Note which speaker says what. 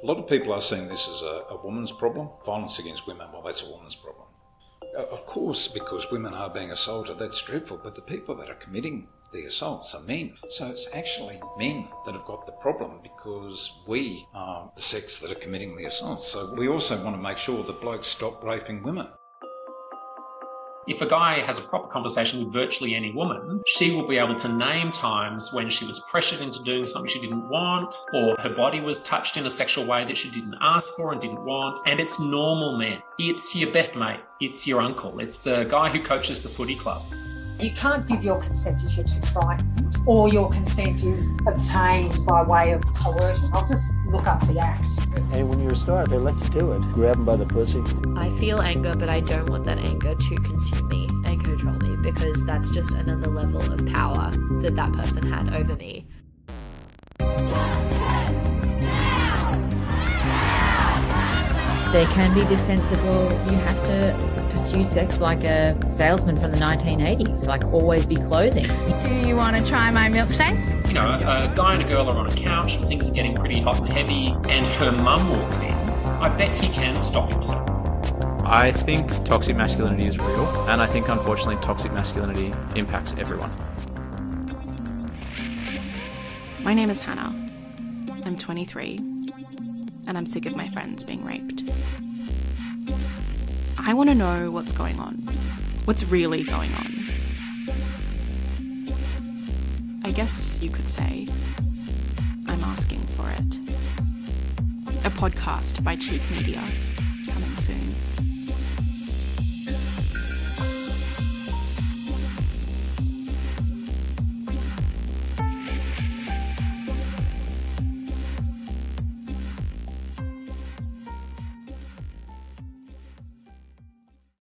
Speaker 1: A lot of people are seeing this as a, a woman's problem. Violence against women, well, that's a woman's problem. Uh, Of course, because women are being assaulted, that's dreadful, but the people that are committing the assaults are men. So it's actually men that have got the problem because we are the sex that are committing the assaults. So we also want to make sure that blokes stop raping women.
Speaker 2: If a guy has a proper conversation with virtually any woman, she will be able to name times when she was pressured into doing something she didn't want, or her body was touched in a sexual way that she didn't ask for and didn't want. And it's normal men. It's your best mate. It's your uncle. It's the guy who coaches the footy club.
Speaker 3: You can't give your consent if you're too frightened, or your consent is obtained by way of coercion. I'll just look up the act.
Speaker 4: And when you're a star, they let you do it. Grab them by the pussy.
Speaker 5: I feel anger, but I don't want that anger to consume me and control me because that's just another level of power that that person had over me.
Speaker 6: There can be this sense of, well, you have to pursue sex like a salesman from the 1980s, like always be closing.
Speaker 7: Do you want to try my milkshake?
Speaker 2: You know, a guy and a girl are on a couch and things are getting pretty hot and heavy, and her mum walks in. I bet he can stop himself.
Speaker 8: I think toxic masculinity is real, and I think unfortunately toxic masculinity impacts everyone.
Speaker 9: My name is Hannah. I'm 23, and I'm sick of my friends being raped. I want to know what's going on. What's really going on? I guess you could say I'm asking for it. A podcast by Cheek Media, coming soon.